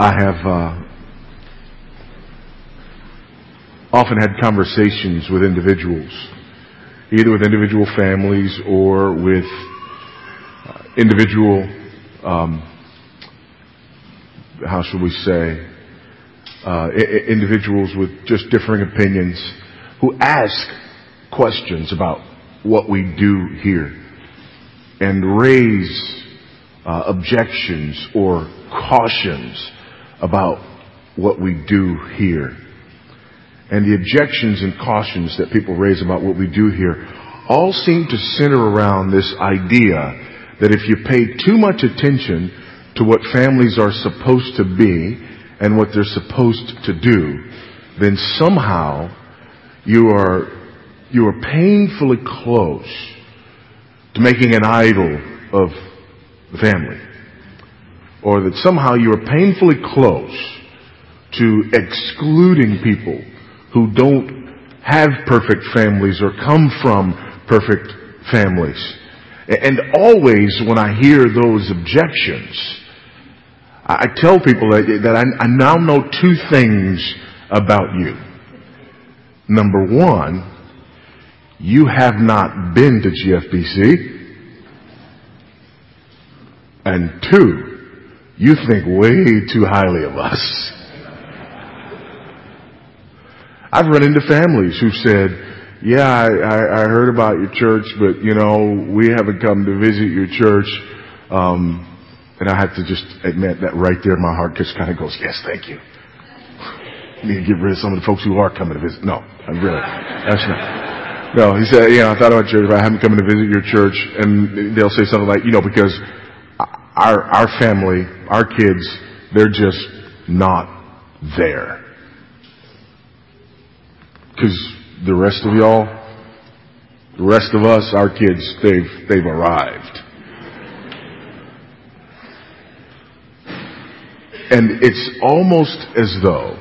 I have uh, often had conversations with individuals, either with individual families or with uh, individual, um, how should we say, uh, I- individuals with just differing opinions who ask questions about what we do here and raise uh, objections or cautions about what we do here. And the objections and cautions that people raise about what we do here all seem to center around this idea that if you pay too much attention to what families are supposed to be and what they're supposed to do, then somehow you are, you are painfully close to making an idol of the family. Or that somehow you are painfully close to excluding people who don't have perfect families or come from perfect families. And always when I hear those objections, I tell people that, that I, I now know two things about you. Number one, you have not been to GFBC. And two, you think way too highly of us. I've run into families who've said, yeah, I, I, I heard about your church, but you know, we haven't come to visit your church. Um, and I have to just admit that right there, my heart just kind of goes, yes, thank you. You need to get rid of some of the folks who are coming to visit. No, I'm really, that's not. No, he said, you know, I thought about church, but I haven't come to visit your church. And they'll say something like, you know, because our, our family, our kids, they're just not there. Cause the rest of y'all, the rest of us, our kids, they've, they've arrived. And it's almost as though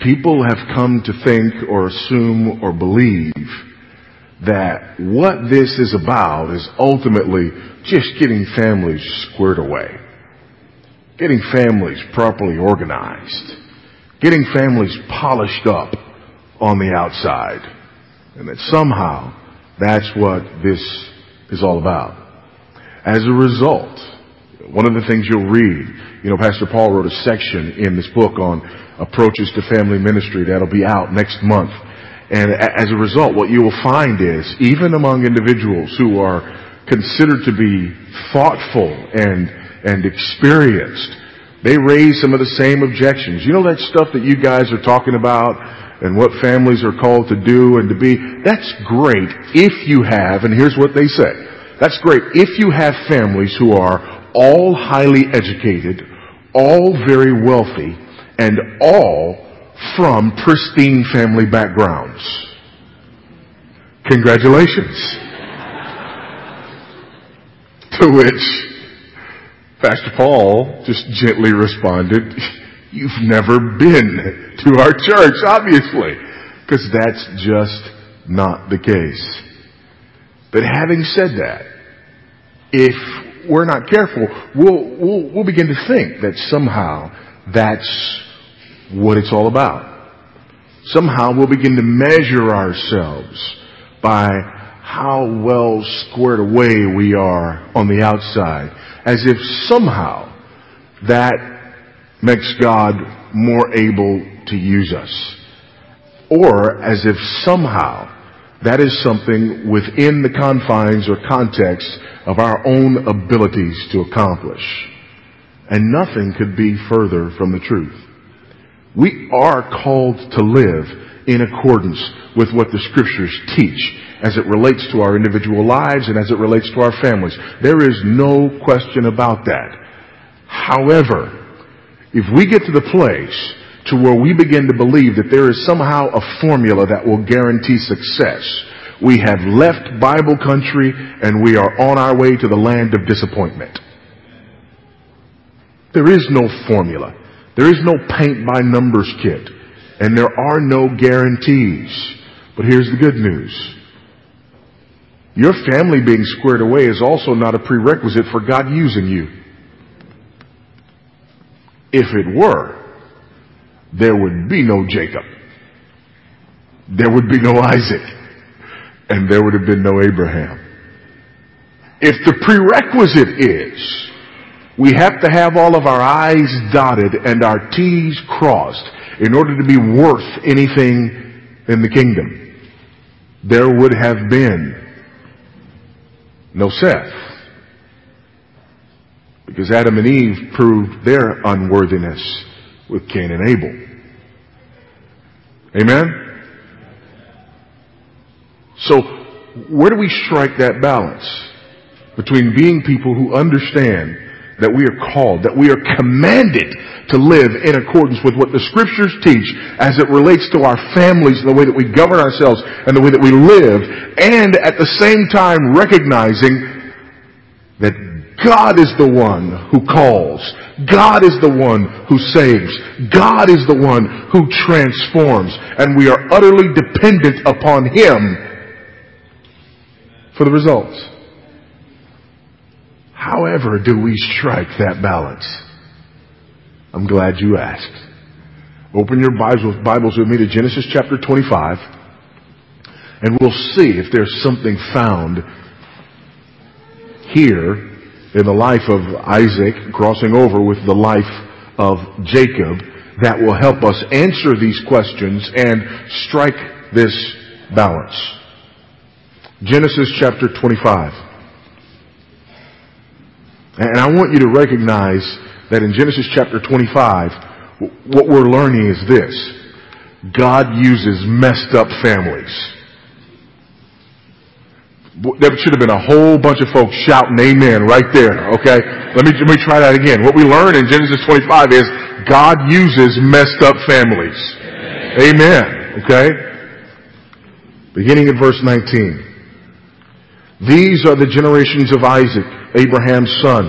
people have come to think or assume or believe that what this is about is ultimately just getting families squared away. Getting families properly organized. Getting families polished up on the outside. And that somehow that's what this is all about. As a result, one of the things you'll read, you know, Pastor Paul wrote a section in this book on approaches to family ministry that'll be out next month. And as a result, what you will find is, even among individuals who are considered to be thoughtful and, and experienced, they raise some of the same objections. You know that stuff that you guys are talking about and what families are called to do and to be? That's great if you have, and here's what they say. That's great if you have families who are all highly educated, all very wealthy, and all from pristine family backgrounds. Congratulations. to which Pastor Paul just gently responded, You've never been to our church, obviously, because that's just not the case. But having said that, if we're not careful, we'll, we'll, we'll begin to think that somehow that's what it's all about. Somehow we'll begin to measure ourselves by how well squared away we are on the outside, as if somehow that makes God more able to use us. Or as if somehow that is something within the confines or context of our own abilities to accomplish. And nothing could be further from the truth. We are called to live in accordance with what the scriptures teach as it relates to our individual lives and as it relates to our families. There is no question about that. However, if we get to the place to where we begin to believe that there is somehow a formula that will guarantee success, we have left Bible country and we are on our way to the land of disappointment. There is no formula. There is no paint by numbers kit. And there are no guarantees. But here's the good news. Your family being squared away is also not a prerequisite for God using you. If it were, there would be no Jacob. There would be no Isaac. And there would have been no Abraham. If the prerequisite is we have to have all of our I's dotted and our T's crossed in order to be worth anything in the kingdom, there would have been no Seth. Because Adam and Eve proved their unworthiness with Cain and Abel. Amen? So, where do we strike that balance between being people who understand that we are called, that we are commanded to live in accordance with what the scriptures teach as it relates to our families and the way that we govern ourselves and the way that we live, and at the same time recognizing that God is the one who calls. God is the one who saves. God is the one who transforms. And we are utterly dependent upon Him for the results. However do we strike that balance? I'm glad you asked. Open your Bibles with me to Genesis chapter 25 and we'll see if there's something found here in the life of Isaac crossing over with the life of Jacob that will help us answer these questions and strike this balance. Genesis chapter 25. And I want you to recognize that in Genesis chapter 25, what we're learning is this. God uses messed up families. There should have been a whole bunch of folks shouting amen right there, okay? Let me, let me try that again. What we learn in Genesis 25 is God uses messed up families. Amen, okay? Beginning at verse 19. These are the generations of Isaac. Abraham's son.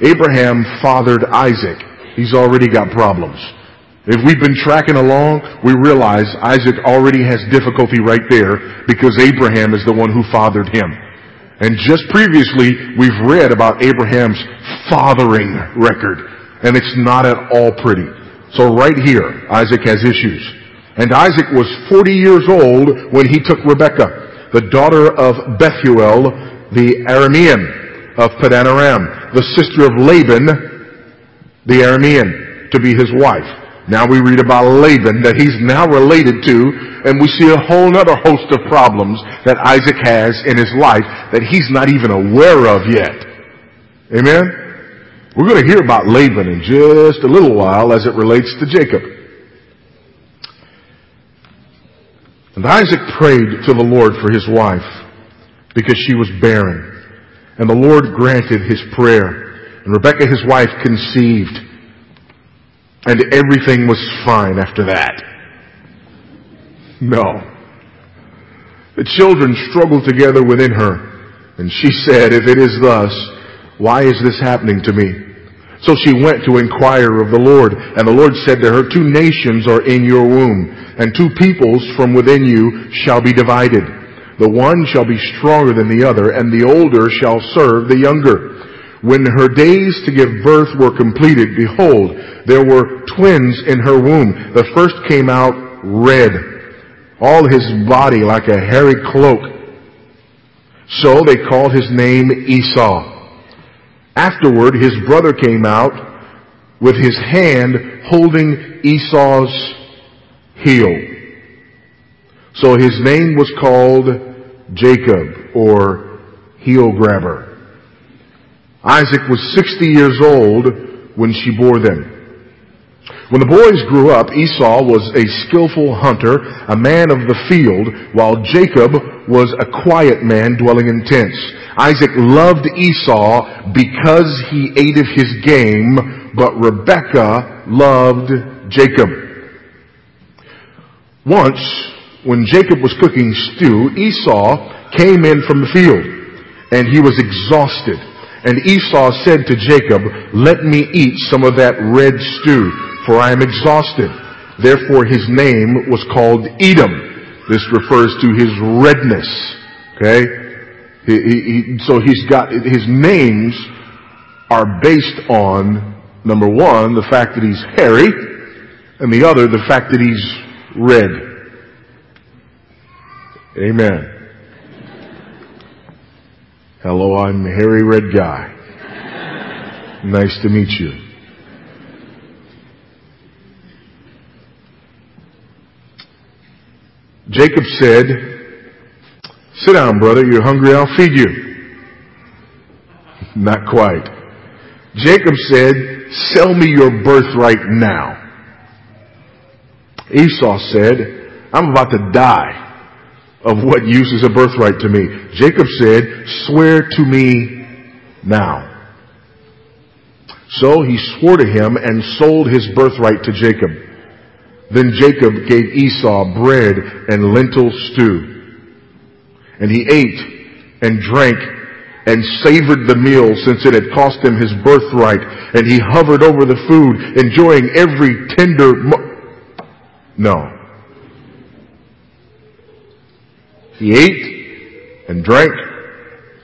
Abraham fathered Isaac. He's already got problems. If we've been tracking along, we realize Isaac already has difficulty right there because Abraham is the one who fathered him. And just previously, we've read about Abraham's fathering record, and it's not at all pretty. So right here, Isaac has issues. And Isaac was 40 years old when he took Rebekah, the daughter of Bethuel, the Aramean of Padan Aram, the sister of Laban, the Aramean, to be his wife. Now we read about Laban that he's now related to, and we see a whole other host of problems that Isaac has in his life that he's not even aware of yet. Amen? We're going to hear about Laban in just a little while as it relates to Jacob. And Isaac prayed to the Lord for his wife because she was barren. And the Lord granted his prayer. And Rebekah, his wife, conceived. And everything was fine after that. No. The children struggled together within her. And she said, if it is thus, why is this happening to me? So she went to inquire of the Lord. And the Lord said to her, two nations are in your womb, and two peoples from within you shall be divided. The one shall be stronger than the other, and the older shall serve the younger. When her days to give birth were completed, behold, there were twins in her womb. The first came out red, all his body like a hairy cloak. So they called his name Esau. Afterward, his brother came out with his hand holding Esau's heel. So his name was called Jacob or heel grabber. Isaac was 60 years old when she bore them. When the boys grew up, Esau was a skillful hunter, a man of the field, while Jacob was a quiet man dwelling in tents. Isaac loved Esau because he ate of his game, but Rebekah loved Jacob. Once, when Jacob was cooking stew, Esau came in from the field and he was exhausted. And Esau said to Jacob, let me eat some of that red stew, for I am exhausted. Therefore his name was called Edom. This refers to his redness. Okay? He, he, he, so he's got, his names are based on Number one, the fact that he's hairy, and the other, the fact that he's red. Amen. Hello, I'm hairy red guy. Nice to meet you. Jacob said, sit down, brother. You're hungry. I'll feed you. Not quite. Jacob said, sell me your birthright now. Esau said, I'm about to die. Of what use is a birthright to me? Jacob said, swear to me now. So he swore to him and sold his birthright to Jacob. Then Jacob gave Esau bread and lentil stew. And he ate and drank and savored the meal since it had cost him his birthright. And he hovered over the food, enjoying every tender mo- No. He ate and drank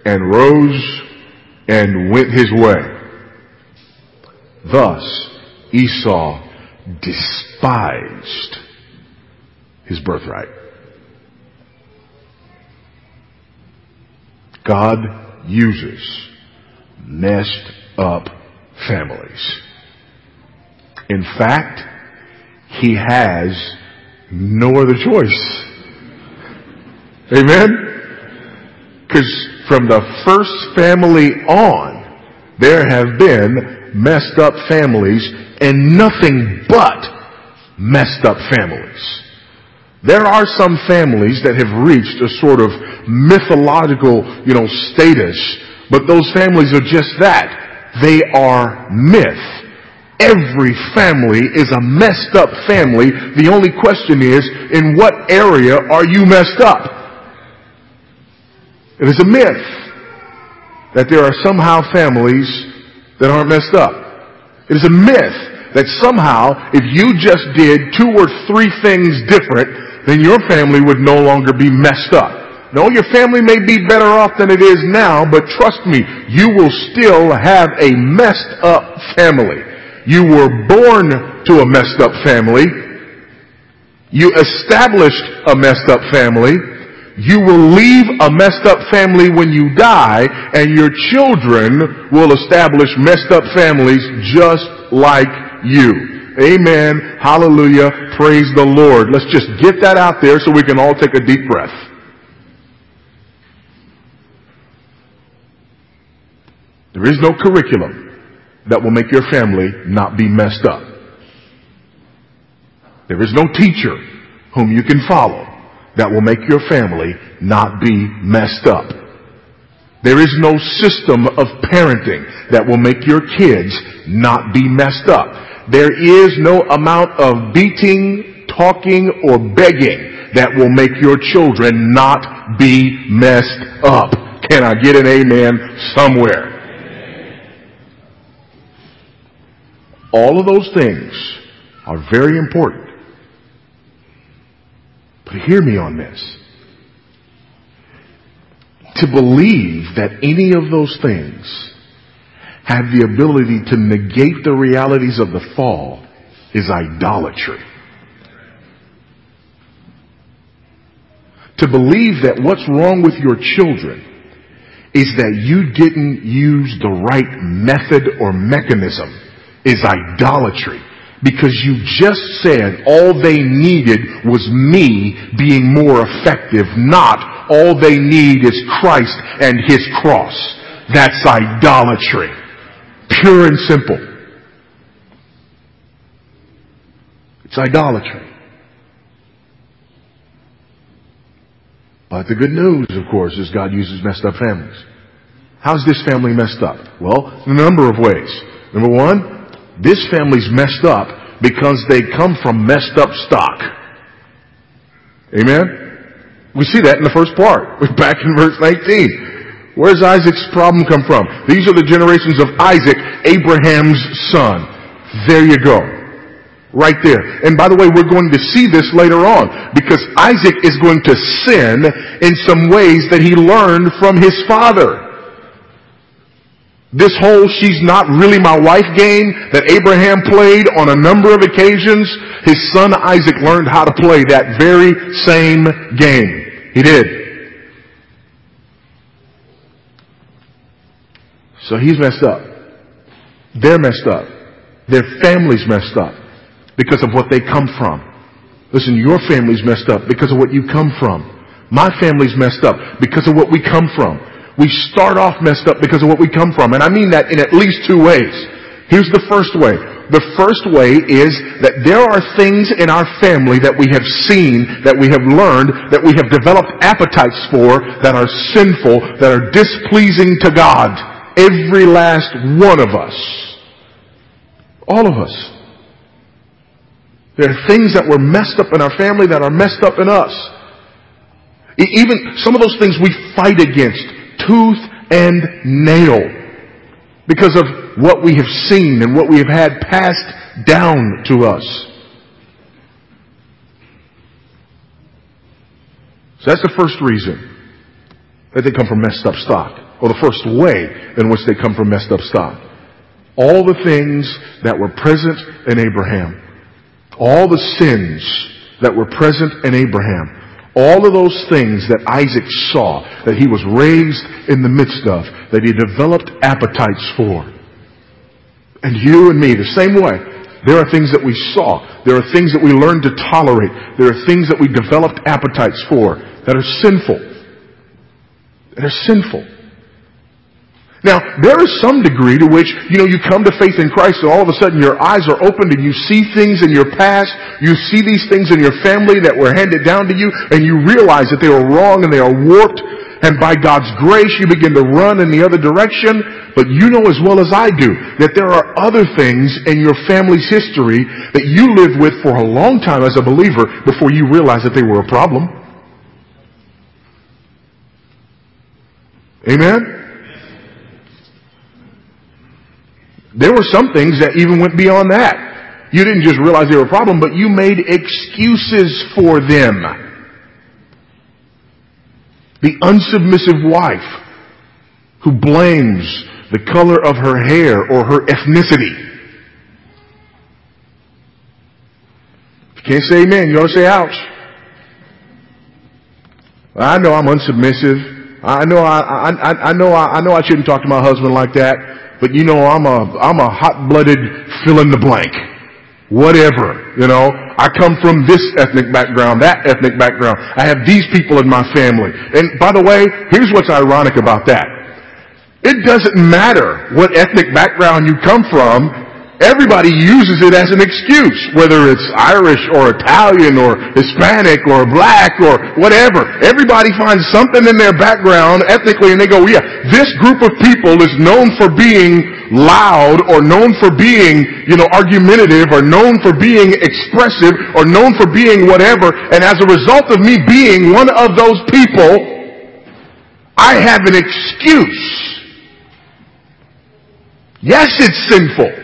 and rose and went his way. Thus, Esau despised his birthright. God uses messed up families. In fact, he has no other choice. Amen? Because from the first family on, there have been messed up families and nothing but messed up families. There are some families that have reached a sort of mythological, you know, status, but those families are just that. They are myth. Every family is a messed up family. The only question is, in what area are you messed up? It is a myth that there are somehow families that aren't messed up. It is a myth that somehow if you just did two or three things different, then your family would no longer be messed up. No, your family may be better off than it is now, but trust me, you will still have a messed up family. You were born to a messed up family. You established a messed up family you will leave a messed up family when you die and your children will establish messed up families just like you. Amen. Hallelujah. Praise the Lord. Let's just get that out there so we can all take a deep breath. There is no curriculum that will make your family not be messed up. There is no teacher whom you can follow that will make your family not be messed up. There is no system of parenting that will make your kids not be messed up. There is no amount of beating, talking, or begging that will make your children not be messed up. Can I get an amen somewhere? All of those things are very important. But hear me on this. To believe that any of those things have the ability to negate the realities of the fall is idolatry. To believe that what's wrong with your children is that you didn't use the right method or mechanism is idolatry because you just said all they needed was me being more effective, not all they need is Christ and His cross. That's idolatry. Pure and simple. It's idolatry. But the good news, of course, is God uses messed up families. How's this family messed up? Well, a number of ways. Number one, this family's messed up because they come from messed up stock. Amen? We see that in the first part. We're back in verse 19. Where's Isaac's problem come from? These are the generations of Isaac, Abraham's son. There you go. Right there. And by the way, we're going to see this later on because Isaac is going to sin in some ways that he learned from his father. This whole she's not really my wife game that Abraham played on a number of occasions, his son Isaac learned how to play that very same game. He did. So he's messed up. They're messed up. Their family's messed up because of what they come from. Listen, your family's messed up because of what you come from. My family's messed up because of what we come from. We start off messed up because of what we come from. And I mean that in at least two ways. Here's the first way. The first way is that there are things in our family that we have seen, that we have learned, that we have developed appetites for, that are sinful, that are displeasing to God. Every last one of us. All of us. There are things that were messed up in our family that are messed up in us. Even some of those things we fight against tooth and nail because of what we have seen and what we have had passed down to us. So that's the first reason that they come from messed up stock, or the first way in which they come from messed up stock. All the things that were present in Abraham, all the sins that were present in Abraham, all of those things that Isaac saw, that he was raised in the midst of, that he developed appetites for. And you and me, the same way. There are things that we saw. There are things that we learned to tolerate. There are things that we developed appetites for that are sinful. That are sinful. Now, there is some degree to which, you know, you come to faith in Christ and all of a sudden your eyes are opened and you see things in your past, you see these things in your family that were handed down to you, and you realize that they are wrong and they are warped, and by God's grace you begin to run in the other direction, but you know as well as I do that there are other things in your family's history that you lived with for a long time as a believer before you realized that they were a problem. Amen? There were some things that even went beyond that. You didn't just realize they were a problem, but you made excuses for them. The unsubmissive wife who blames the color of her hair or her ethnicity. If you can't say amen, you ought to say ouch. I know I'm unsubmissive. I know I, I, I, know I, I know I shouldn't talk to my husband like that but you know, I'm a, I'm a hot-blooded fill in the blank. Whatever, you know. I come from this ethnic background, that ethnic background. I have these people in my family. And by the way, here's what's ironic about that. It doesn't matter what ethnic background you come from Everybody uses it as an excuse, whether it's Irish or Italian or Hispanic or black or whatever. Everybody finds something in their background ethnically and they go, yeah, this group of people is known for being loud or known for being, you know, argumentative or known for being expressive or known for being whatever. And as a result of me being one of those people, I have an excuse. Yes, it's sinful.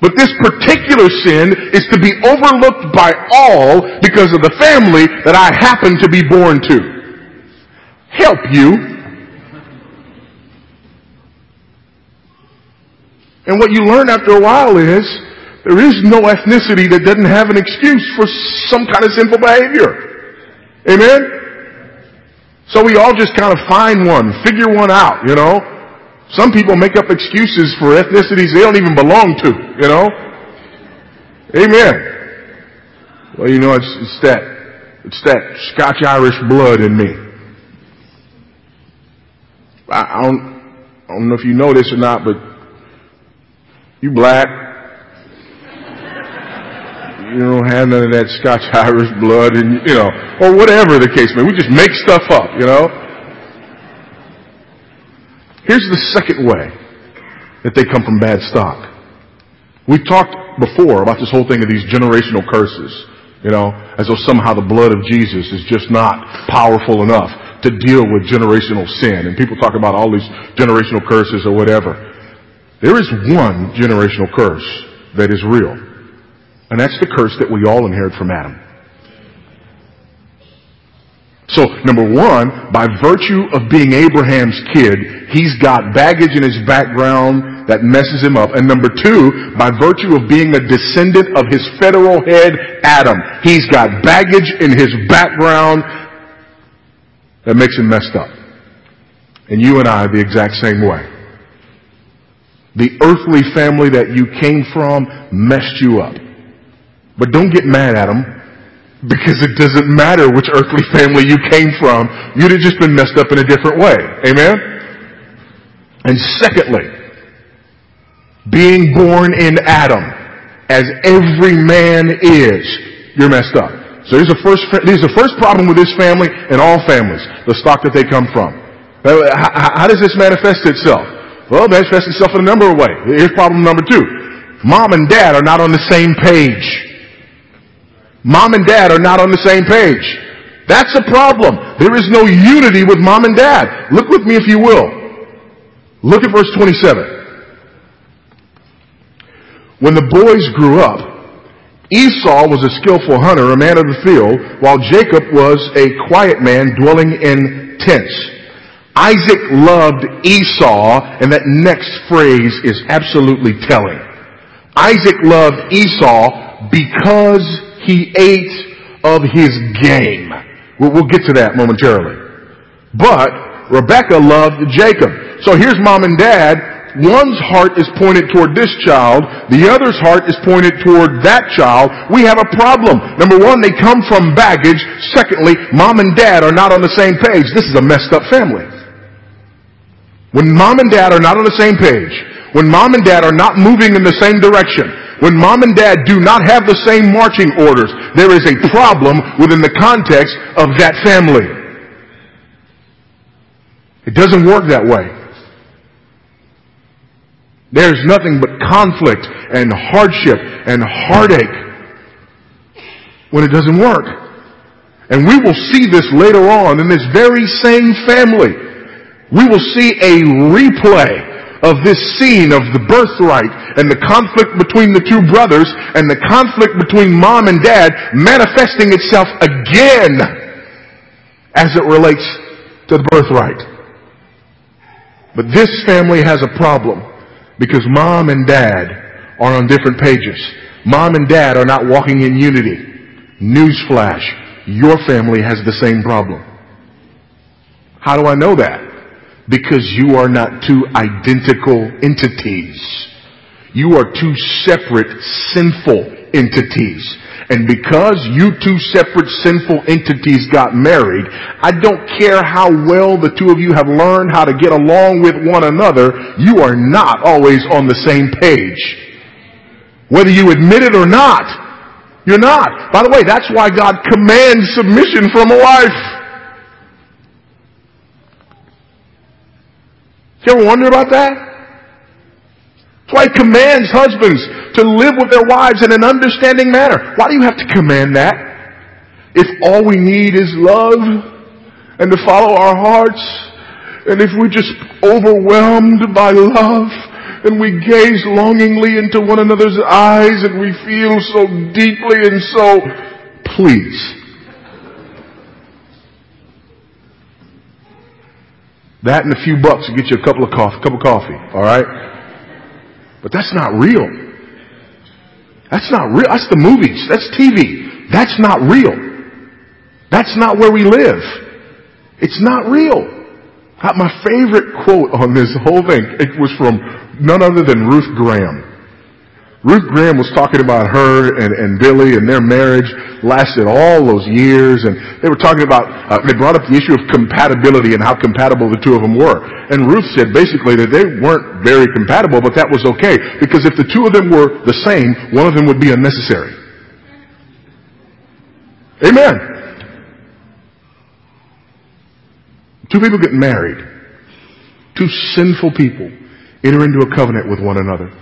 But this particular sin is to be overlooked by all because of the family that I happen to be born to. Help you. And what you learn after a while is there is no ethnicity that doesn't have an excuse for some kind of sinful behavior. Amen? So we all just kind of find one, figure one out, you know? Some people make up excuses for ethnicities they don't even belong to, you know? Amen. Well, you know, it's, it's that, it's that Scotch Irish blood in me. I, I don't, I don't know if you know this or not, but you black. You don't have none of that Scotch Irish blood and, you know, or whatever the case may be. We just make stuff up, you know? Here's the second way that they come from bad stock. We've talked before about this whole thing of these generational curses, you know, as though somehow the blood of Jesus is just not powerful enough to deal with generational sin. And people talk about all these generational curses or whatever. There is one generational curse that is real. And that's the curse that we all inherit from Adam. So, number one, by virtue of being Abraham's kid, he's got baggage in his background that messes him up. And number two, by virtue of being a descendant of his federal head, Adam, he's got baggage in his background that makes him messed up. And you and I are the exact same way. The earthly family that you came from messed you up. But don't get mad at them because it doesn't matter which earthly family you came from. You'd have just been messed up in a different way. Amen? And secondly, being born in Adam, as every man is, you're messed up. So here's the first, here's the first problem with this family and all families, the stock that they come from. How, how does this manifest itself? Well, it manifests itself in a number of ways. Here's problem number two. Mom and dad are not on the same page. Mom and dad are not on the same page. That's a problem. There is no unity with mom and dad. Look with me if you will. Look at verse 27. When the boys grew up, Esau was a skillful hunter, a man of the field, while Jacob was a quiet man dwelling in tents. Isaac loved Esau, and that next phrase is absolutely telling. Isaac loved Esau because he ate of his game. We'll, we'll get to that momentarily. But Rebecca loved Jacob. So here's mom and dad. One's heart is pointed toward this child. The other's heart is pointed toward that child. We have a problem. Number one, they come from baggage. Secondly, mom and dad are not on the same page. This is a messed up family. When mom and dad are not on the same page, when mom and dad are not moving in the same direction, when mom and dad do not have the same marching orders, there is a problem within the context of that family. It doesn't work that way. There's nothing but conflict and hardship and heartache when it doesn't work. And we will see this later on in this very same family. We will see a replay of this scene of the birthright and the conflict between the two brothers and the conflict between mom and dad manifesting itself again as it relates to the birthright. But this family has a problem because mom and dad are on different pages. Mom and dad are not walking in unity. Newsflash, your family has the same problem. How do I know that? Because you are not two identical entities. You are two separate sinful entities. And because you two separate sinful entities got married, I don't care how well the two of you have learned how to get along with one another, you are not always on the same page. Whether you admit it or not, you're not. By the way, that's why God commands submission from a wife. You ever wonder about that? That's why he commands husbands to live with their wives in an understanding manner. Why do you have to command that? If all we need is love and to follow our hearts, and if we're just overwhelmed by love, and we gaze longingly into one another's eyes, and we feel so deeply and so, please, That and a few bucks to get you a couple of coffee, cup of coffee. All right. But that's not real. That's not real. That's the movies. That's TV. That's not real. That's not where we live. It's not real. My favorite quote on this whole thing, it was from none other than Ruth Graham. Ruth Graham was talking about her and, and Billy and their marriage lasted all those years and they were talking about, uh, they brought up the issue of compatibility and how compatible the two of them were. And Ruth said basically that they weren't very compatible, but that was okay because if the two of them were the same, one of them would be unnecessary. Amen. Two people get married. Two sinful people enter into a covenant with one another.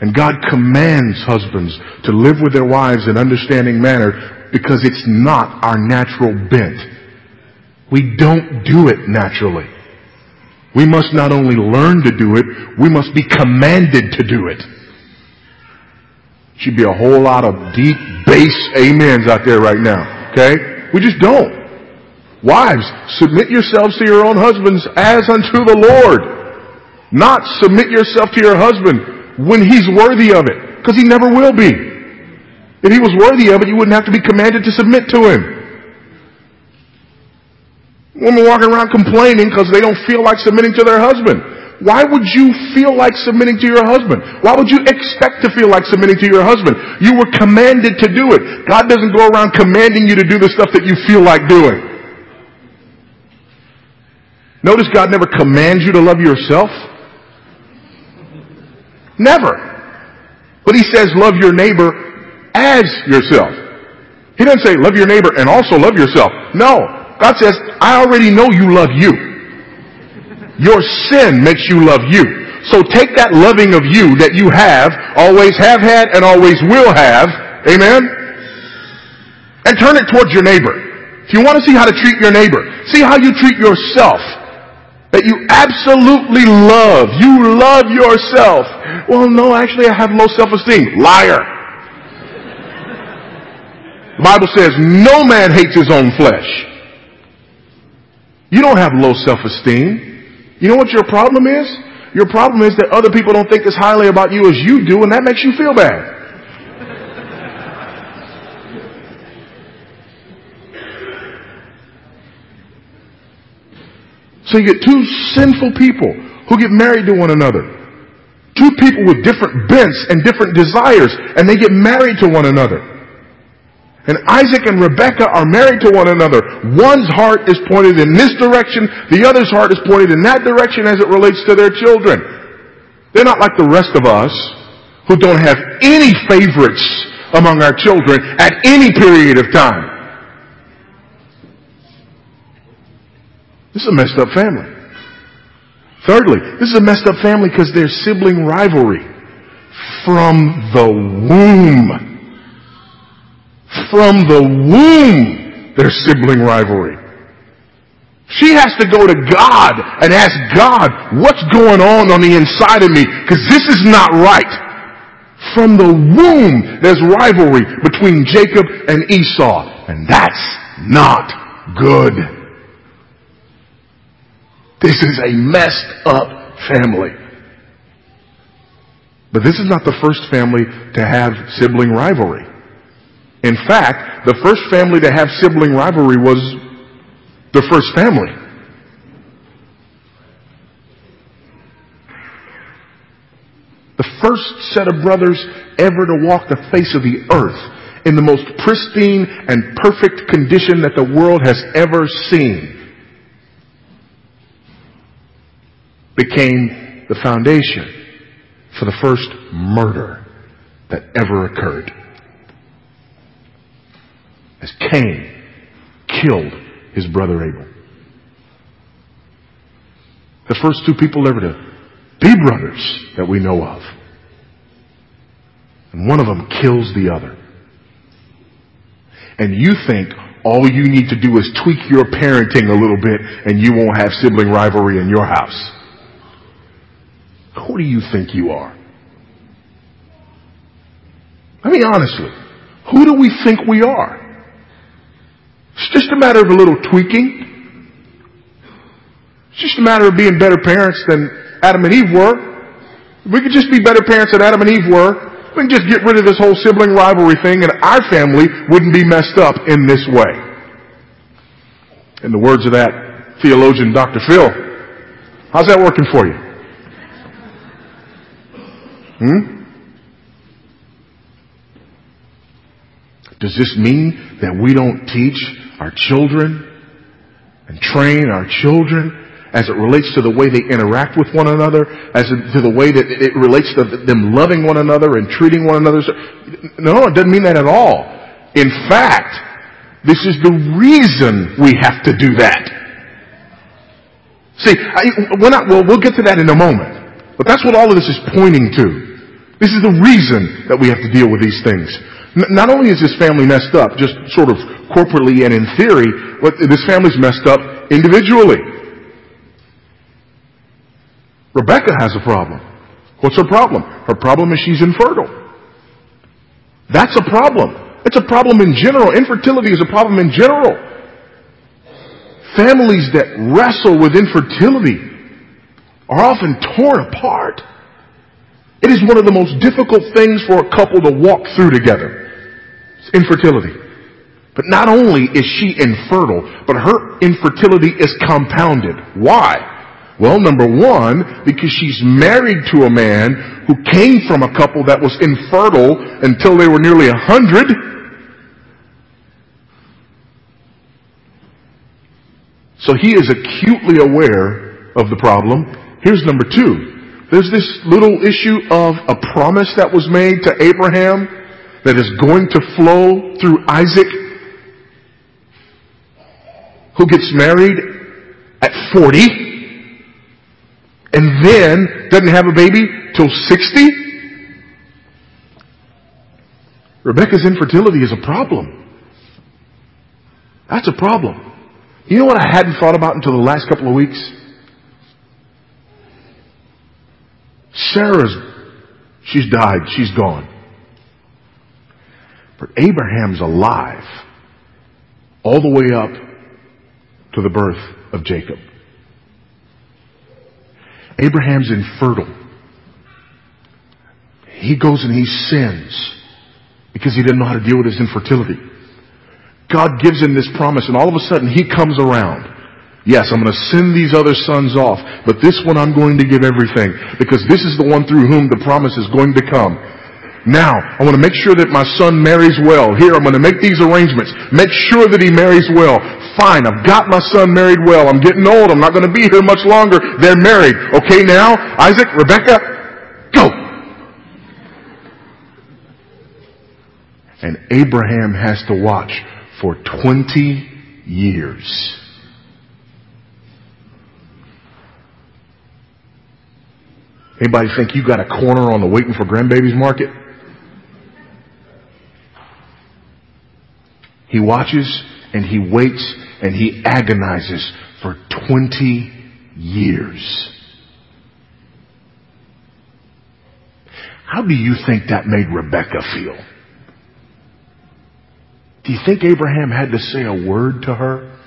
And God commands husbands to live with their wives in understanding manner because it's not our natural bent. We don't do it naturally. We must not only learn to do it, we must be commanded to do it. Should be a whole lot of deep bass amens out there right now. Okay? We just don't. Wives, submit yourselves to your own husbands as unto the Lord. Not submit yourself to your husband when he's worthy of it, because he never will be. If he was worthy of it, you wouldn't have to be commanded to submit to him. Women walking around complaining because they don't feel like submitting to their husband. Why would you feel like submitting to your husband? Why would you expect to feel like submitting to your husband? You were commanded to do it. God doesn't go around commanding you to do the stuff that you feel like doing. Notice God never commands you to love yourself. Never. But He says love your neighbor as yourself. He doesn't say love your neighbor and also love yourself. No. God says, I already know you love you. Your sin makes you love you. So take that loving of you that you have, always have had, and always will have, amen, and turn it towards your neighbor. If you want to see how to treat your neighbor, see how you treat yourself. That you absolutely love. You love yourself. Well, no, actually I have low self-esteem. Liar. The Bible says no man hates his own flesh. You don't have low self-esteem. You know what your problem is? Your problem is that other people don't think as highly about you as you do, and that makes you feel bad. So you get two sinful people who get married to one another. Two people with different bents and different desires, and they get married to one another. And Isaac and Rebekah are married to one another. One's heart is pointed in this direction, the other's heart is pointed in that direction as it relates to their children. They're not like the rest of us who don't have any favorites among our children at any period of time. This is a messed up family. Thirdly, this is a messed up family because there's sibling rivalry from the womb. From the womb, there's sibling rivalry. She has to go to God and ask God, what's going on on the inside of me? Because this is not right. From the womb, there's rivalry between Jacob and Esau. And that's not good. This is a messed up family. But this is not the first family to have sibling rivalry. In fact, the first family to have sibling rivalry was the first family. The first set of brothers ever to walk the face of the earth in the most pristine and perfect condition that the world has ever seen became the foundation for the first murder that ever occurred as Cain killed his brother Abel. The first two people ever to be brothers that we know of. And one of them kills the other. And you think all you need to do is tweak your parenting a little bit and you won't have sibling rivalry in your house. Who do you think you are? I mean, honestly, who do we think we are? It's just a matter of a little tweaking. It's just a matter of being better parents than Adam and Eve were. If we could just be better parents than Adam and Eve were, we can just get rid of this whole sibling rivalry thing and our family wouldn't be messed up in this way. In the words of that theologian, Dr. Phil, how's that working for you? Hmm? Does this mean that we don't teach our children and train our children as it relates to the way they interact with one another, as to the way that it relates to them loving one another and treating one another? No, it doesn't mean that at all. In fact, this is the reason we have to do that. See, I, well, we'll get to that in a moment. But that's what all of this is pointing to. This is the reason that we have to deal with these things. Not only is this family messed up, just sort of corporately and in theory, but this family's messed up individually. Rebecca has a problem. What's her problem? Her problem is she's infertile. That's a problem. It's a problem in general. Infertility is a problem in general. Families that wrestle with infertility are often torn apart. It is one of the most difficult things for a couple to walk through together. It's infertility. But not only is she infertile, but her infertility is compounded. Why? Well, number one, because she's married to a man who came from a couple that was infertile until they were nearly a hundred. So he is acutely aware of the problem. Here's number two. There's this little issue of a promise that was made to Abraham that is going to flow through Isaac, who gets married at 40 and then doesn't have a baby till 60? Rebecca's infertility is a problem. That's a problem. You know what I hadn't thought about until the last couple of weeks? Sarah's, she's died, she's gone. But Abraham's alive all the way up to the birth of Jacob. Abraham's infertile. He goes and he sins because he didn't know how to deal with his infertility. God gives him this promise and all of a sudden he comes around. Yes, I'm going to send these other sons off, but this one I'm going to give everything because this is the one through whom the promise is going to come. Now, I want to make sure that my son marries well. Here, I'm going to make these arrangements. Make sure that he marries well. Fine, I've got my son married well. I'm getting old. I'm not going to be here much longer. They're married. Okay, now, Isaac, Rebecca, go. And Abraham has to watch for 20 years. Anybody think you got a corner on the waiting for grandbabies market? He watches and he waits and he agonizes for 20 years. How do you think that made Rebecca feel? Do you think Abraham had to say a word to her?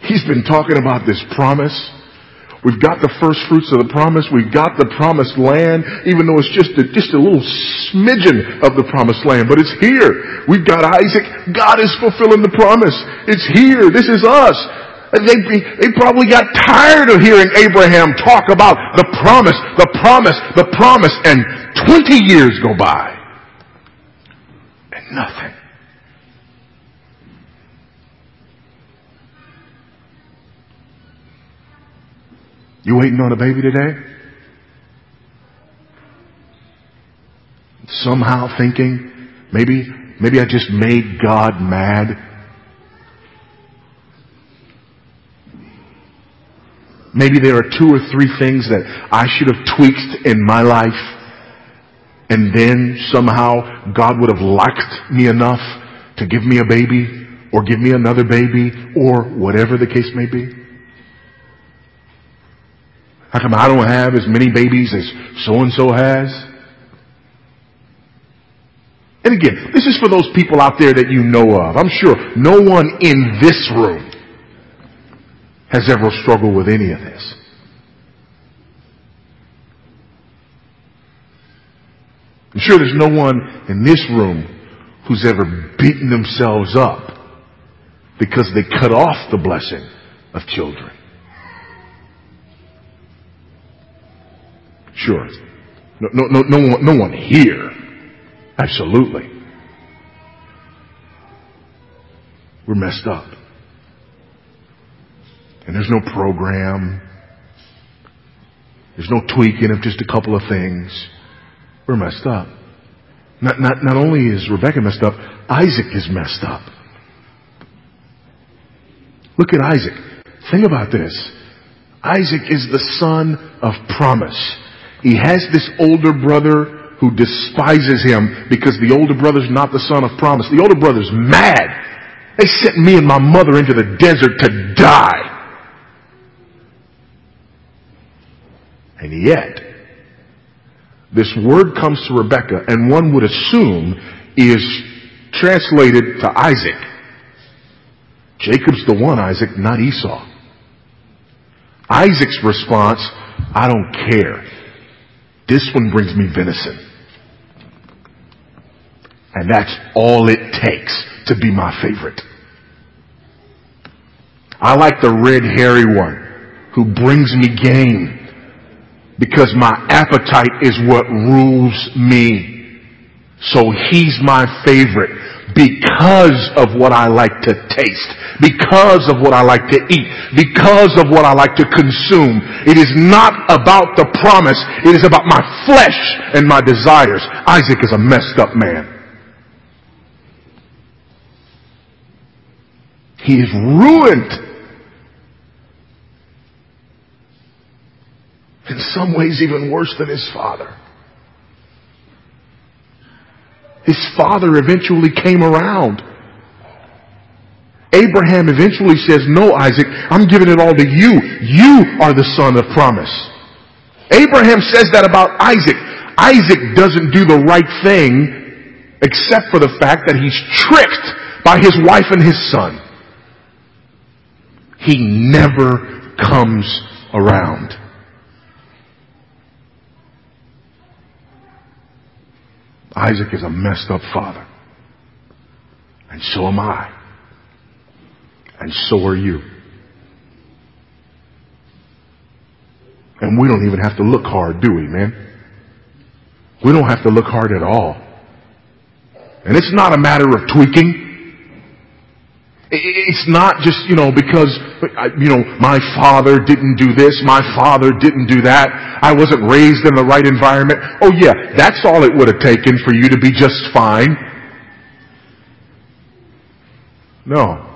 He's been talking about this promise We've got the first fruits of the promise. We've got the promised land, even though it's just a, just a little smidgen of the promised land, but it's here. We've got Isaac. God is fulfilling the promise. It's here. This is us. They, they probably got tired of hearing Abraham talk about the promise, the promise, the promise, and 20 years go by. And nothing. You waiting on a baby today? Somehow thinking, maybe, maybe I just made God mad. Maybe there are two or three things that I should have tweaked in my life and then somehow God would have liked me enough to give me a baby or give me another baby or whatever the case may be. How come I don't have as many babies as so and so has? And again, this is for those people out there that you know of. I'm sure no one in this room has ever struggled with any of this. I'm sure there's no one in this room who's ever beaten themselves up because they cut off the blessing of children. Sure. No, no, no, no, one, no one here. Absolutely. We're messed up. And there's no program. There's no tweaking of just a couple of things. We're messed up. Not, not, not only is Rebecca messed up, Isaac is messed up. Look at Isaac. Think about this. Isaac is the son of promise. He has this older brother who despises him because the older brother's not the son of promise. The older brother's mad. They sent me and my mother into the desert to die. And yet, this word comes to Rebecca and one would assume is translated to Isaac. Jacob's the one, Isaac, not Esau. Isaac's response, I don't care. This one brings me venison. And that's all it takes to be my favorite. I like the red hairy one who brings me game because my appetite is what rules me. So he's my favorite because of what I like to taste, because of what I like to eat, because of what I like to consume. It is not about the promise. It is about my flesh and my desires. Isaac is a messed up man. He is ruined. In some ways, even worse than his father. His father eventually came around. Abraham eventually says, No, Isaac, I'm giving it all to you. You are the son of promise. Abraham says that about Isaac. Isaac doesn't do the right thing except for the fact that he's tricked by his wife and his son. He never comes around. Isaac is a messed up father. And so am I. And so are you. And we don't even have to look hard, do we, man? We don't have to look hard at all. And it's not a matter of tweaking. It's not just, you know, because, you know, my father didn't do this, my father didn't do that, I wasn't raised in the right environment. Oh yeah, that's all it would have taken for you to be just fine. No.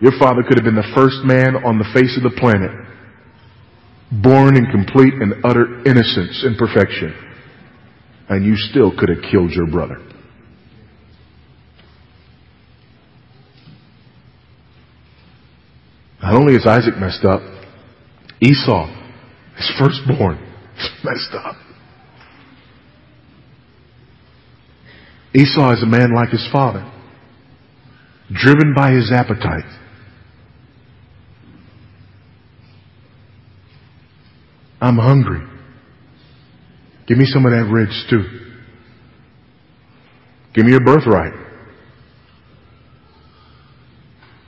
Your father could have been the first man on the face of the planet, born in complete and utter innocence and perfection, and you still could have killed your brother. Not only is Isaac messed up, Esau, his firstborn, is messed up. Esau is a man like his father, driven by his appetite. I'm hungry. Give me some of that red stew. Give me a birthright.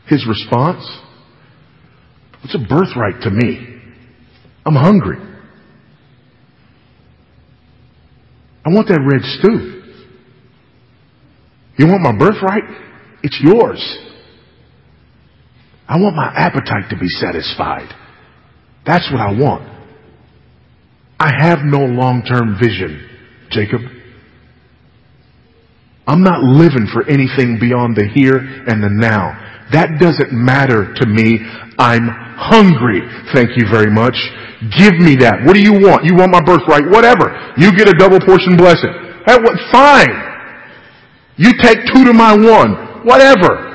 His response it's a birthright to me. I'm hungry. I want that red stew. You want my birthright? It's yours. I want my appetite to be satisfied. That's what I want. I have no long-term vision, Jacob. I'm not living for anything beyond the here and the now. That doesn't matter to me. I'm hungry. Thank you very much. Give me that. What do you want? You want my birthright? Whatever. You get a double portion blessing. That what? Fine. You take two to my one. Whatever.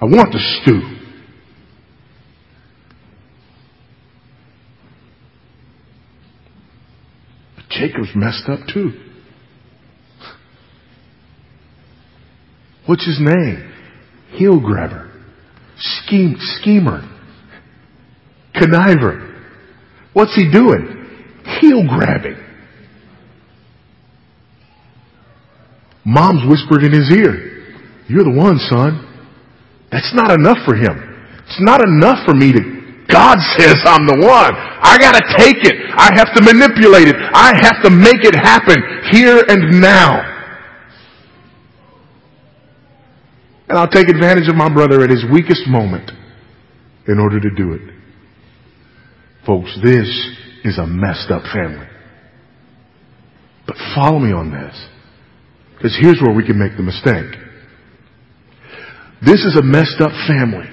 I want the stew. But Jacob's messed up too. What's his name? Heel grabber, scheme, schemer, conniver. What's he doing? Heel grabbing. Mom's whispered in his ear, You're the one, son. That's not enough for him. It's not enough for me to. God says I'm the one. I gotta take it. I have to manipulate it. I have to make it happen here and now. And I'll take advantage of my brother at his weakest moment in order to do it. Folks, this is a messed up family. But follow me on this. Because here's where we can make the mistake. This is a messed up family.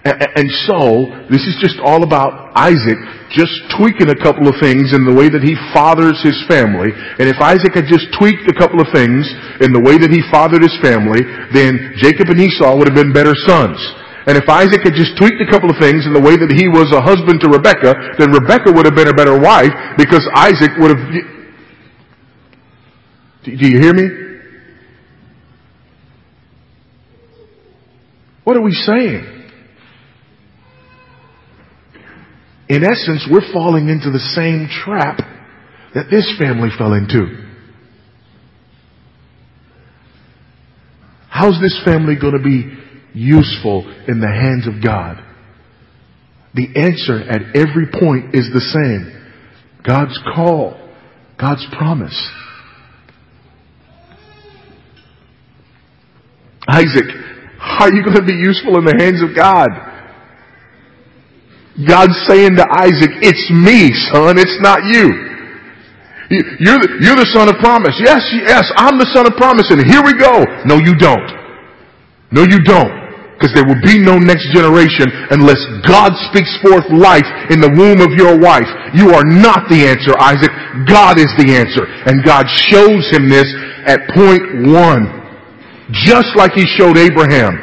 And so, this is just all about Isaac just tweaking a couple of things in the way that he fathers his family. And if Isaac had just tweaked a couple of things in the way that he fathered his family, then Jacob and Esau would have been better sons. And if Isaac had just tweaked a couple of things in the way that he was a husband to Rebecca, then Rebecca would have been a better wife because Isaac would have. Do you hear me? What are we saying? In essence, we're falling into the same trap that this family fell into. How's this family going to be useful in the hands of God? The answer at every point is the same. God's call, God's promise. Isaac, how are you going to be useful in the hands of God? God's saying to Isaac, it's me, son, it's not you. You're the, you're the son of promise. Yes, yes, I'm the son of promise and here we go. No, you don't. No, you don't. Because there will be no next generation unless God speaks forth life in the womb of your wife. You are not the answer, Isaac. God is the answer. And God shows him this at point one. Just like he showed Abraham.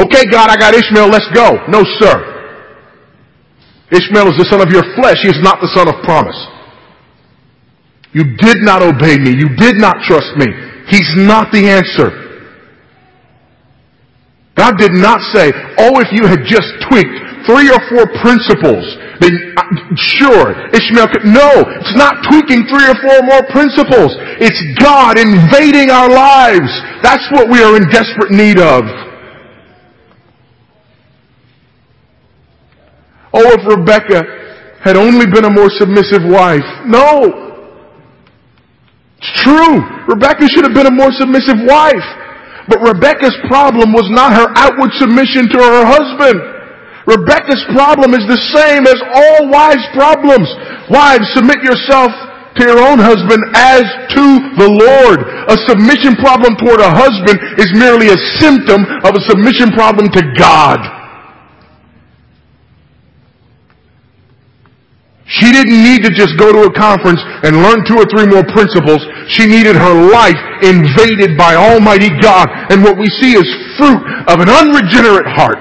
Okay, God, I got Ishmael, let's go. No, sir. Ishmael is the son of your flesh. He is not the son of promise. You did not obey me. You did not trust me. He's not the answer. God did not say, oh, if you had just tweaked three or four principles, then uh, sure, Ishmael could. No, it's not tweaking three or four more principles. It's God invading our lives. That's what we are in desperate need of. Oh, if Rebecca had only been a more submissive wife. No. It's true. Rebecca should have been a more submissive wife. But Rebecca's problem was not her outward submission to her husband. Rebecca's problem is the same as all wives' problems. Wives, submit yourself to your own husband as to the Lord. A submission problem toward a husband is merely a symptom of a submission problem to God. She didn't need to just go to a conference and learn two or three more principles. She needed her life invaded by Almighty God. And what we see is fruit of an unregenerate heart.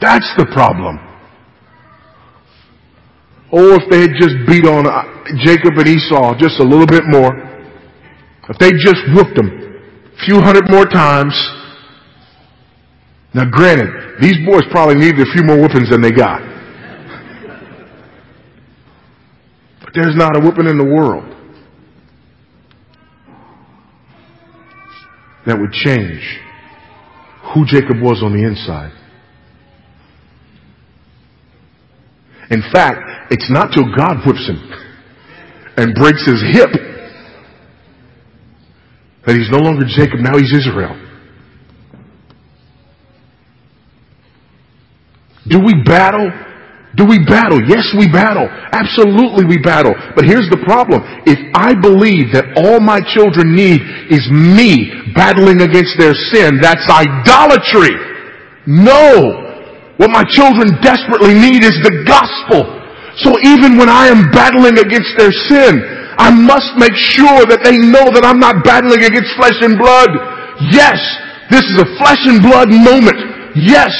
That's the problem. Oh, if they had just beat on uh, Jacob and Esau just a little bit more. If they just whooped them a few hundred more times. Now granted, these boys probably needed a few more whippings than they got. There's not a whooping in the world that would change who Jacob was on the inside. In fact, it's not till God whips him and breaks his hip that he's no longer Jacob, now he's Israel. Do we battle do we battle? Yes, we battle. Absolutely we battle. But here's the problem. If I believe that all my children need is me battling against their sin, that's idolatry. No. What my children desperately need is the gospel. So even when I am battling against their sin, I must make sure that they know that I'm not battling against flesh and blood. Yes, this is a flesh and blood moment. Yes,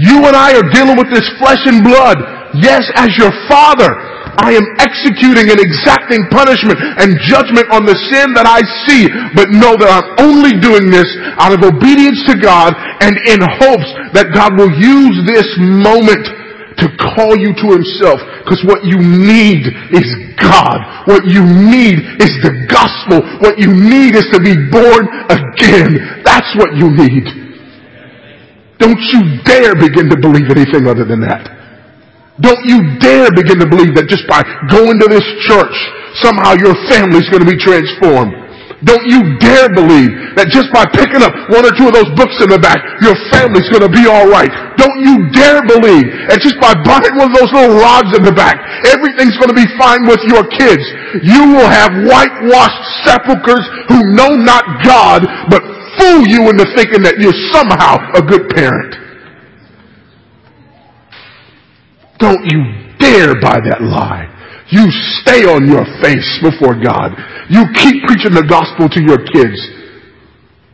you and I are dealing with this flesh and blood. Yes, as your father, I am executing and exacting punishment and judgment on the sin that I see, but know that I'm only doing this out of obedience to God and in hopes that God will use this moment to call you to himself because what you need is God. What you need is the gospel. What you need is to be born again. That's what you need. Don't you dare begin to believe anything other than that. Don't you dare begin to believe that just by going to this church, somehow your family's going to be transformed. Don't you dare believe that just by picking up one or two of those books in the back, your family's going to be alright. Don't you dare believe that just by buying one of those little rods in the back, everything's going to be fine with your kids. You will have whitewashed sepulchres who know not God, but fool you into thinking that you're somehow a good parent. Don't you dare buy that lie. You stay on your face before God. You keep preaching the gospel to your kids.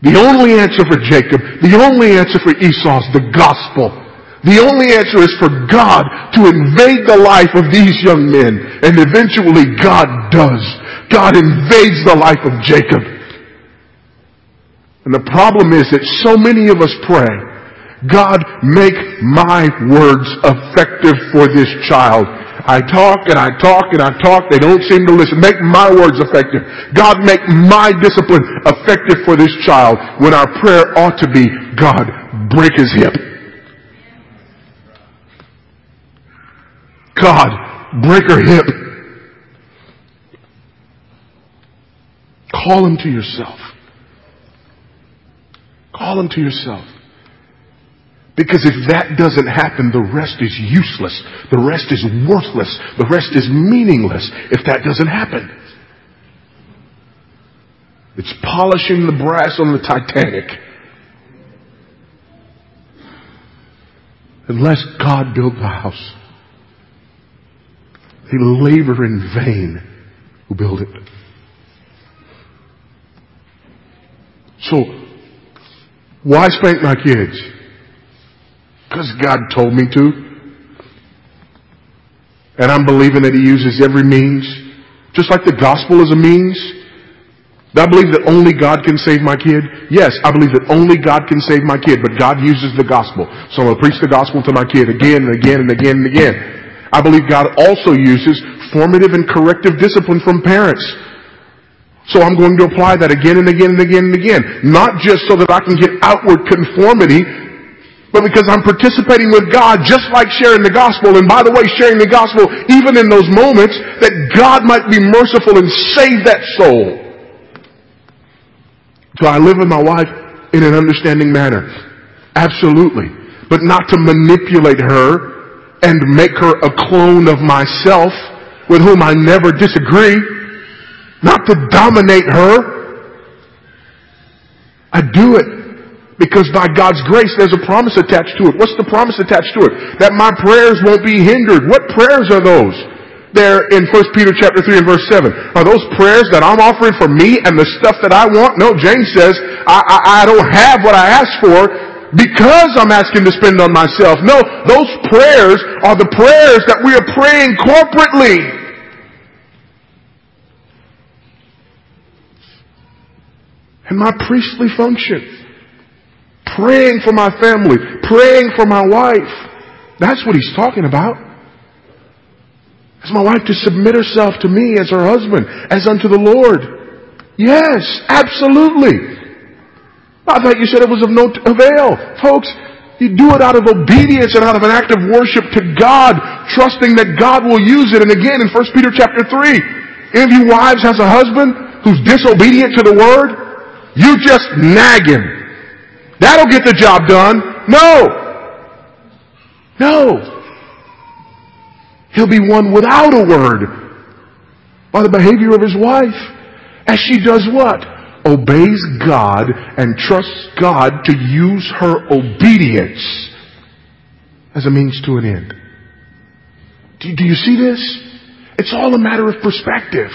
The only answer for Jacob, the only answer for Esau is the gospel. The only answer is for God to invade the life of these young men. And eventually God does. God invades the life of Jacob. And the problem is that so many of us pray, God, make my words effective for this child. I talk and I talk and I talk. They don't seem to listen. Make my words effective. God, make my discipline effective for this child when our prayer ought to be, God, break his hip. God, break her hip. Call him to yourself. Call him to yourself. Because if that doesn't happen, the rest is useless. The rest is worthless. The rest is meaningless if that doesn't happen. It's polishing the brass on the Titanic. Unless God build the house, they labor in vain who build it. So, why spank my kids? Because God told me to. And I'm believing that He uses every means. Just like the gospel is a means. I believe that only God can save my kid? Yes, I believe that only God can save my kid, but God uses the gospel. So I'm going to preach the gospel to my kid again and again and again and again. I believe God also uses formative and corrective discipline from parents. So I'm going to apply that again and again and again and again. Not just so that I can get outward conformity, but because I'm participating with God just like sharing the gospel. And by the way, sharing the gospel even in those moments that God might be merciful and save that soul. So I live with my wife in an understanding manner. Absolutely. But not to manipulate her and make her a clone of myself with whom I never disagree. Not to dominate her. I do it because by God's grace, there's a promise attached to it. What's the promise attached to it? That my prayers won't be hindered. What prayers are those? There in 1 Peter chapter 3 and verse 7. Are those prayers that I'm offering for me and the stuff that I want? No, James says, I, I, I don't have what I asked for because I'm asking to spend on myself. No, those prayers are the prayers that we are praying corporately. And my priestly function praying for my family, praying for my wife. That's what he's talking about. As my wife to submit herself to me as her husband, as unto the Lord. Yes, absolutely. I thought you said it was of no avail. Folks, you do it out of obedience and out of an act of worship to God, trusting that God will use it. And again, in 1 Peter chapter 3, any of you wives has a husband who's disobedient to the word, you just nag him. That'll get the job done. No. No. He'll be one without a word by the behavior of his wife. As she does what? Obeys God and trusts God to use her obedience as a means to an end. Do, do you see this? It's all a matter of perspective.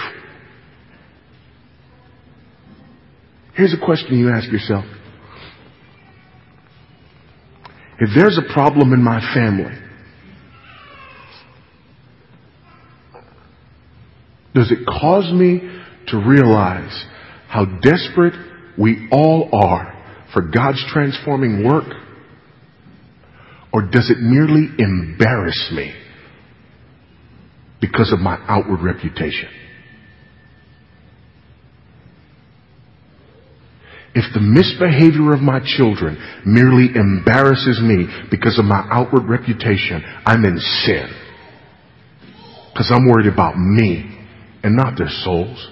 Here's a question you ask yourself. If there's a problem in my family, does it cause me to realize how desperate we all are for God's transforming work? Or does it merely embarrass me because of my outward reputation? If the misbehavior of my children merely embarrasses me because of my outward reputation, I'm in sin. Because I'm worried about me and not their souls.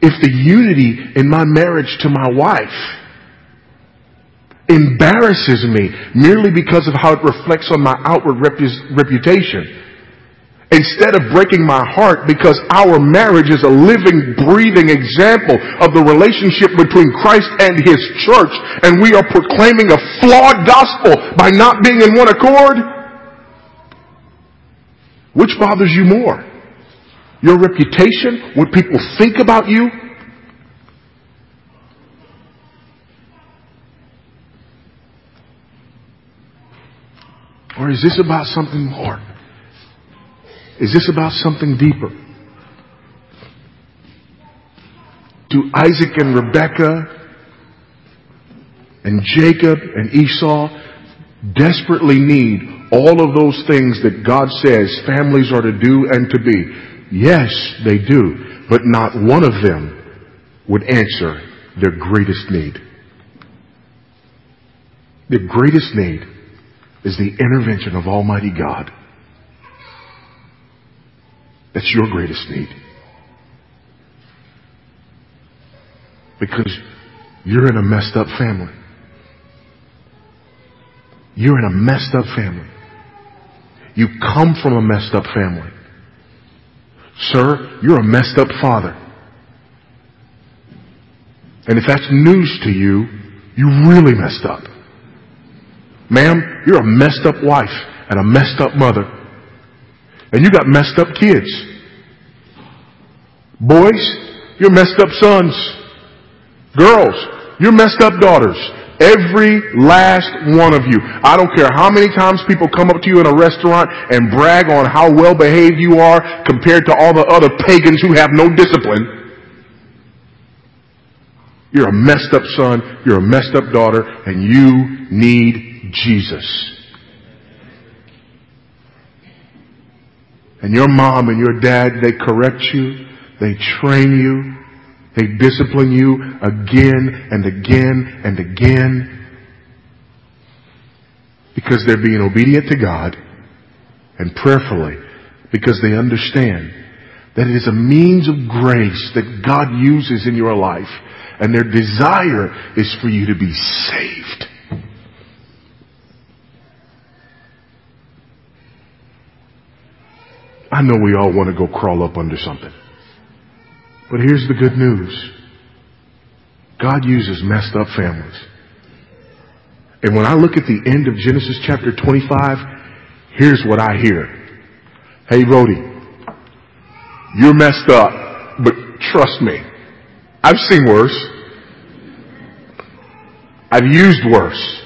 If the unity in my marriage to my wife embarrasses me merely because of how it reflects on my outward reputation, instead of breaking my heart because our marriage is a living, breathing example of the relationship between Christ and His church, and we are proclaiming a flawed gospel by not being in one accord, which bothers you more? Your reputation? What people think about you? Or is this about something more? Is this about something deeper? Do Isaac and Rebekah and Jacob and Esau desperately need all of those things that God says families are to do and to be? Yes, they do. But not one of them would answer their greatest need. Their greatest need is the intervention of Almighty God. That's your greatest need. Because you're in a messed up family. You're in a messed up family. You come from a messed up family. Sir, you're a messed up father. And if that's news to you, you really messed up. Ma'am, you're a messed up wife and a messed up mother. And you got messed up kids. Boys, you're messed up sons. Girls, you're messed up daughters. Every last one of you. I don't care how many times people come up to you in a restaurant and brag on how well behaved you are compared to all the other pagans who have no discipline. You're a messed up son, you're a messed up daughter, and you need Jesus. And your mom and your dad, they correct you, they train you, they discipline you again and again and again because they're being obedient to God and prayerfully because they understand that it is a means of grace that God uses in your life and their desire is for you to be saved. I know we all want to go crawl up under something. But here's the good news. God uses messed up families. And when I look at the end of Genesis chapter 25, here's what I hear. Hey, Voddie, you're messed up, but trust me, I've seen worse. I've used worse.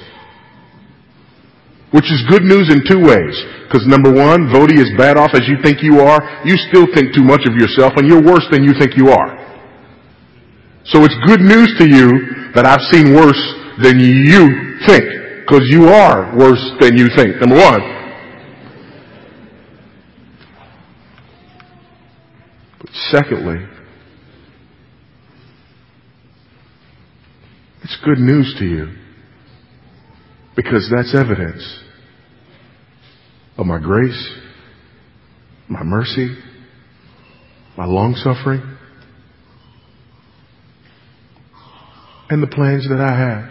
Which is good news in two ways. Because number one, Voddie, as bad off as you think you are, you still think too much of yourself and you're worse than you think you are. So it's good news to you that I've seen worse than you think. Because you are worse than you think. Number one. But secondly, it's good news to you because that's evidence of my grace, my mercy, my long suffering, and the plans that I have.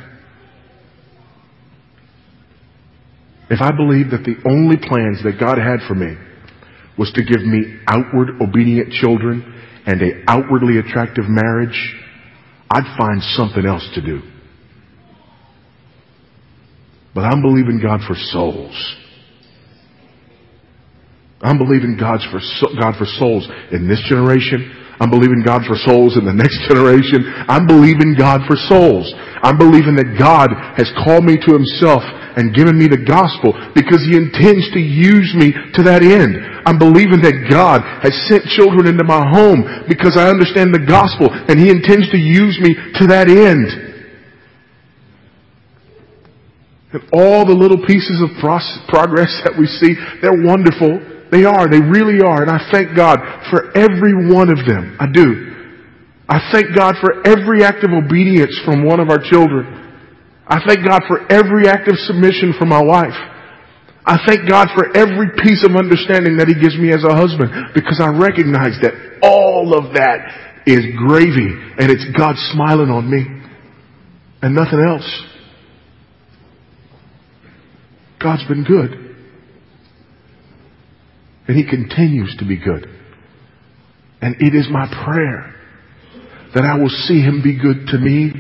If I believed that the only plans that God had for me was to give me outward obedient children and a outwardly attractive marriage, I'd find something else to do. But I'm believing God for souls. I'm believing God's for, God for souls in this generation. I'm believing God for souls in the next generation. I'm believing God for souls. I'm believing that God has called me to himself and given me the gospel because he intends to use me to that end. I'm believing that God has sent children into my home because I understand the gospel and he intends to use me to that end. And all the little pieces of progress that we see, they're wonderful. They are. They really are. And I thank God for every one of them. I do. I thank God for every act of obedience from one of our children. I thank God for every act of submission from my wife. I thank God for every piece of understanding that He gives me as a husband because I recognize that all of that is gravy and it's God smiling on me and nothing else. God's been good. And He continues to be good. And it is my prayer that I will see Him be good to me,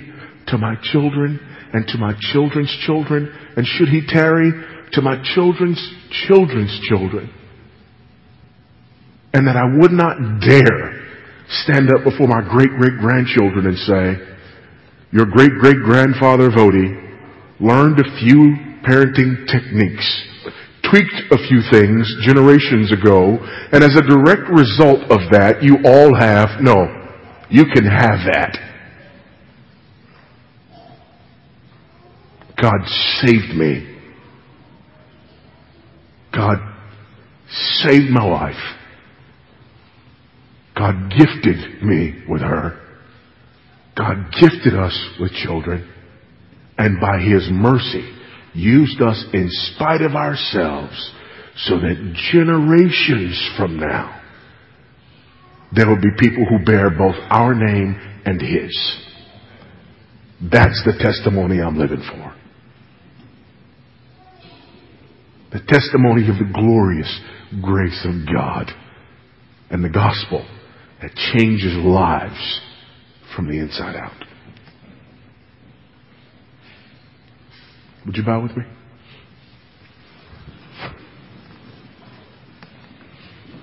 to my children, and to my children's children, and should He tarry, to my children's children's children. And that I would not dare stand up before my great great grandchildren and say, your great great grandfather Voddie learned a few parenting techniques tweaked a few things generations ago, and as a direct result of that, you all have, no, You can have that. God saved me. God saved my wife. God gifted me with her. God gifted us with children. And by His mercy, used us in spite of ourselves so that generations from now, there will be people who bear both our name and His. That's the testimony I'm living for. The testimony of the glorious grace of God and the gospel that changes lives from the inside out. Would you bow with me?